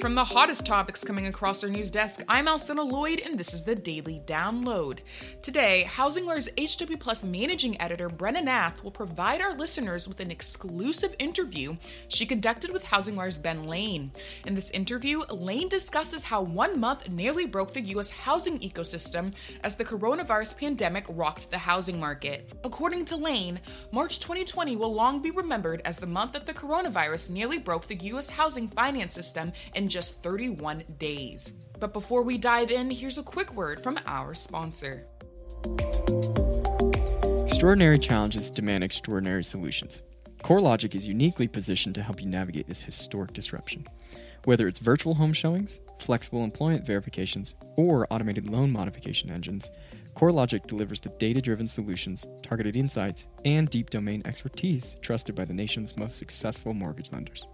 from the hottest topics coming across our news desk. I'm Alcynna Lloyd, and this is the Daily Download. Today, HousingWire's HW Plus managing editor Brena Nath will provide our listeners with an exclusive interview she conducted with HousingWire's Ben Lane. In this interview, Lane discusses how one month nearly broke the U.S. housing ecosystem as the coronavirus pandemic rocked the housing market. According to Lane, March 2020 will long be remembered as the month that the coronavirus nearly broke the U.S. housing finance system in just 31 days. But before we dive in, here's a quick word from our sponsor. Extraordinary challenges demand extraordinary solutions. CoreLogic is uniquely positioned to help you navigate this historic disruption. Whether it's virtual home showings, flexible employment verifications, or automated loan modification engines, CoreLogic delivers the data driven solutions, targeted insights, and deep domain expertise trusted by the nation's most successful mortgage lenders.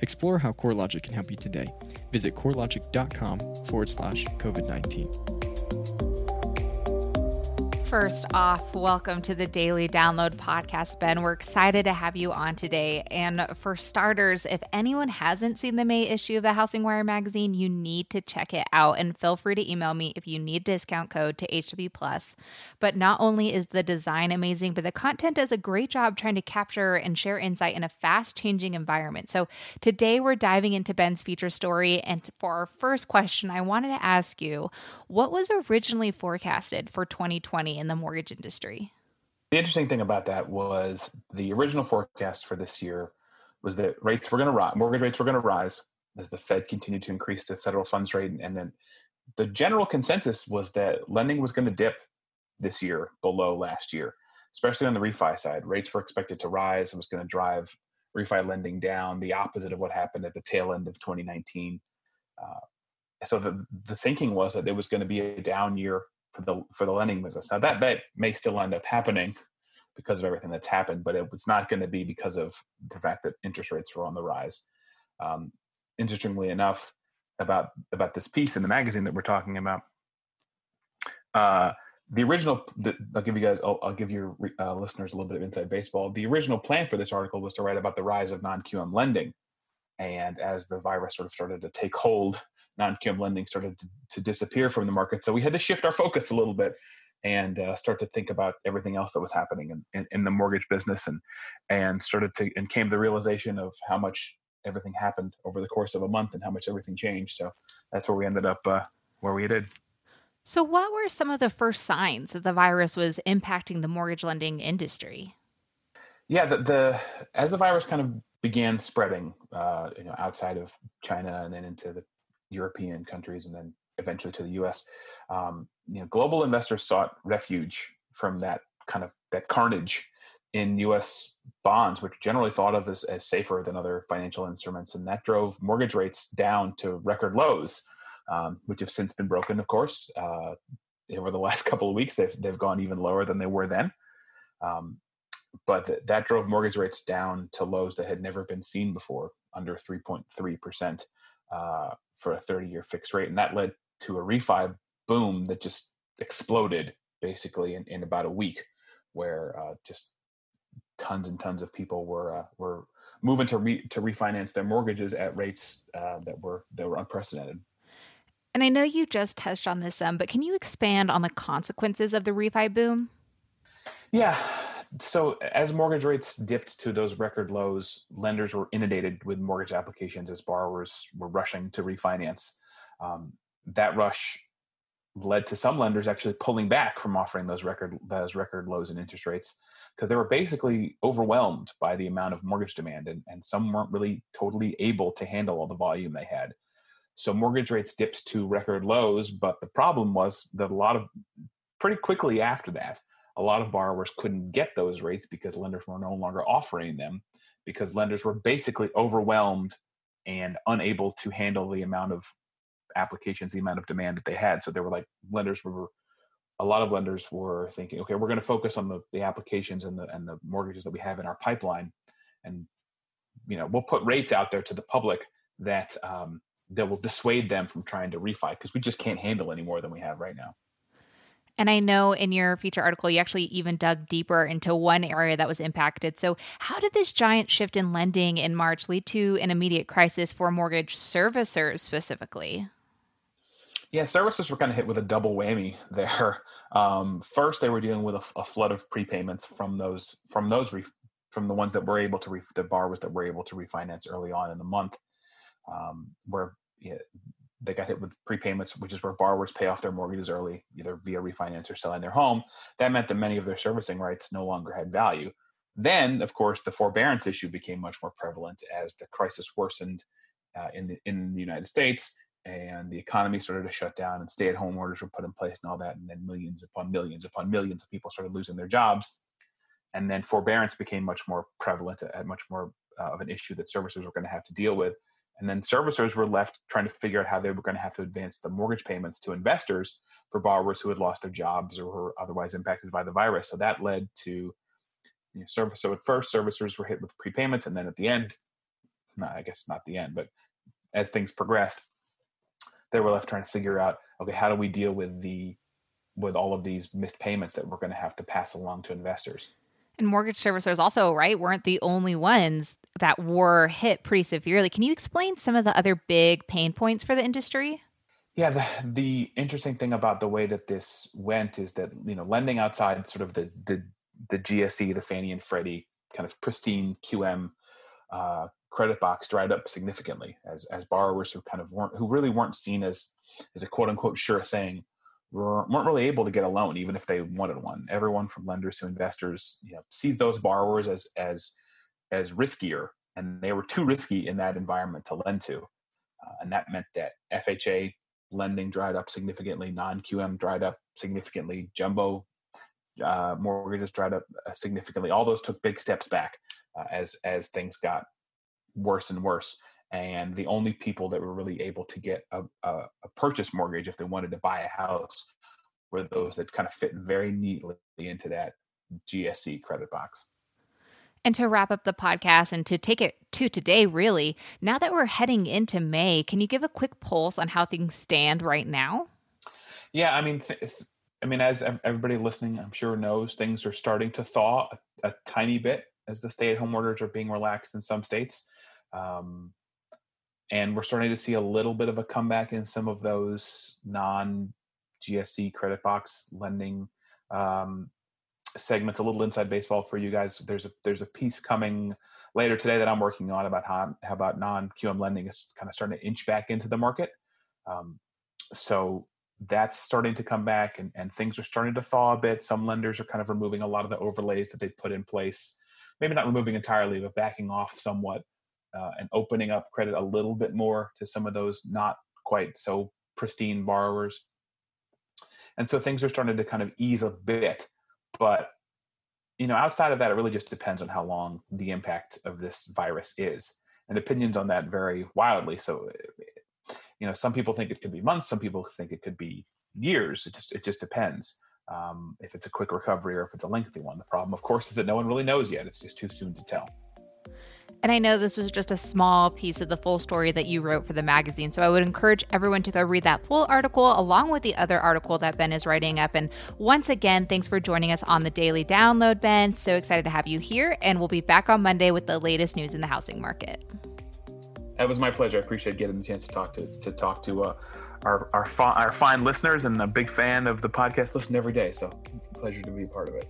Explore how CoreLogic can help you today. Visit corelogic.com forward slash COVID 19. First off, welcome to the Daily Download Podcast, Ben. We're excited to have you on today. And for starters, if anyone hasn't seen the May issue of the Housing Wire magazine, you need to check it out. And feel free to email me if you need discount code to HW Plus. But not only is the design amazing, but the content does a great job trying to capture and share insight in a fast changing environment. So today we're diving into Ben's feature story. And for our first question, I wanted to ask you what was originally forecasted for 2020? In the mortgage industry. The interesting thing about that was the original forecast for this year was that rates were going to rise, mortgage rates were going to rise as the Fed continued to increase the federal funds rate. And then the general consensus was that lending was going to dip this year below last year, especially on the refi side. Rates were expected to rise. It was going to drive refi lending down, the opposite of what happened at the tail end of 2019. Uh, so the, the thinking was that there was going to be a down year for the for the lending business. Now that bet may still end up happening because of everything that's happened, but it was not going to be because of the fact that interest rates were on the rise. Um, interestingly enough, about about this piece in the magazine that we're talking about, uh, the original. The, I'll give you guys. I'll, I'll give your uh, listeners a little bit of inside baseball. The original plan for this article was to write about the rise of non QM lending, and as the virus sort of started to take hold non-QM lending started to, to, disappear from the market. So we had to shift our focus a little bit and uh, start to think about everything else that was happening in, in, in, the mortgage business and and started to and came the realization of how much everything happened over the course of a month and how much everything changed. So that's where we ended up uh, where we did. So what were some of the first signs that the virus was impacting the mortgage lending industry? Yeah, the, the as the virus kind of began spreading, uh, you know, outside of China and then into the European countries and then eventually to the U.S. Um, you know, global investors sought refuge from that kind of that carnage in U.S. bonds, which generally thought of as, as safer than other financial instruments, and that drove mortgage rates down to record lows, um, which have since been broken. Of course, uh, over the last couple of weeks, they've they've gone even lower than they were then. Um, but th- that drove mortgage rates down to lows that had never been seen before, under 3.3 percent uh, for a 30 year fixed rate. And that led to a refi boom that just exploded basically in, in about a week, where uh, just tons and tons of people were uh, were moving to re- to refinance their mortgages at rates uh, that were that were unprecedented. And I know you just touched on this some, but can you expand on the consequences of the refi boom? Yeah, so as mortgage rates dipped to those record lows, lenders were inundated with mortgage applications as borrowers were rushing to refinance. Um, that rush led to some lenders actually pulling back from offering those record those record lows in interest rates because they were basically overwhelmed by the amount of mortgage demand and, and some weren't really totally able to handle all the volume they had so mortgage rates dipped to record lows but the problem was that a lot of pretty quickly after that a lot of borrowers couldn't get those rates because lenders were no longer offering them because lenders were basically overwhelmed and unable to handle the amount of applications, the amount of demand that they had. So they were like lenders were a lot of lenders were thinking, okay, we're going to focus on the, the applications and the and the mortgages that we have in our pipeline, and you know we'll put rates out there to the public that um, that will dissuade them from trying to refi because we just can't handle any more than we have right now. And I know in your feature article, you actually even dug deeper into one area that was impacted. So, how did this giant shift in lending in March lead to an immediate crisis for mortgage servicers specifically? Yeah, services were kind of hit with a double whammy there. Um, first, they were dealing with a, a, flood of prepayments from those from those ref, from the ones that were able to ref, the borrowers that were able to refinance early on in the month, um, where yeah, they got hit with prepayments, which is where borrowers pay off their mortgages early, either via refinance or selling their home. That meant that many of their servicing rights no longer had value. Then, of course, the forbearance issue became much more prevalent as the crisis worsened uh, in the in the United States and the economy started to shut down and stay-at-home orders were put in place and all that and then millions upon millions upon millions of people started losing their jobs and then forbearance became much more prevalent at much more uh, of an issue that servicers were going to have to deal with and then servicers were left trying to figure out how they were going to have to advance the mortgage payments to investors for borrowers who had lost their jobs or were otherwise impacted by the virus. So that led to you know, service so at first servicers were hit with prepayments and then at the end i guess not the end but as things progressed they were left trying to figure out okay how do we deal with the with all of these missed payments that we're going to have to pass along to investors and mortgage servicers also right weren't the only ones that were hit pretty severely. Can you explain some of the other big pain points for the industry? Yeah the, the interesting thing about the way that this went is that you know lending outside sort of the the, the gse the fannie and freddie kind of pristine qm uh, credit box dried up significantly as as borrowers who kind of weren't who really weren't seen as as a quote unquote sure thing weren't really able to get a loan even if they wanted one. Everyone from lenders to investors you know sees those borrowers as as as riskier and they were too risky in that environment to lend to. Uh, and that meant that fha lending dried up significantly non-qm dried up significantly jumbo uh, mortgages dried up uh, significantly. All those took big steps back uh, as as things got worse and worse. And the only people that were really able to get a, a, a purchase mortgage if they wanted to buy a house were those that kind of fit very neatly into that GSE credit box. And to wrap up the podcast and to take it to today, really, now that we're heading into May, can you give a quick pulse on how things stand right now? Yeah, I mean, th- I mean, as everybody listening, I'm sure knows, things are starting to thaw a, a tiny bit as the stay-at-home orders are being relaxed in some states. Um, and we're starting to see a little bit of a comeback in some of those non GSE credit box lending um, segments. A little inside baseball for you guys. There's a there's a piece coming later today that I'm working on about how, how about non QM lending is kind of starting to inch back into the market. Um, so that's starting to come back and, and things are starting to thaw a bit. Some lenders are kind of removing a lot of the overlays that they put in place. Maybe not removing entirely, but backing off somewhat uh, and opening up credit a little bit more to some of those not quite so pristine borrowers. And so things are starting to kind of ease a bit. But, you know, outside of that, it really just depends on how long the impact of this virus is. And opinions on that vary wildly. So, you know, some people think it could be months, some people think it could be years. It just it just depends. Um, if it's a quick recovery or if it's a lengthy one. The problem, of course, is that no one really knows yet. It's just too soon to tell. And I know this was just a small piece of the full story that you wrote for the magazine. So I would encourage everyone to go read that full article along with the other article that Ben is writing up. And once again, thanks for joining us on the daily download, Ben. So excited to have you here. And we'll be back on Monday with the latest news in the housing market. That was my pleasure. I appreciate getting the chance to talk to, to talk to uh, our, our, our fine listeners and a big fan of the podcast. Listen every day. So pleasure to be a part of it.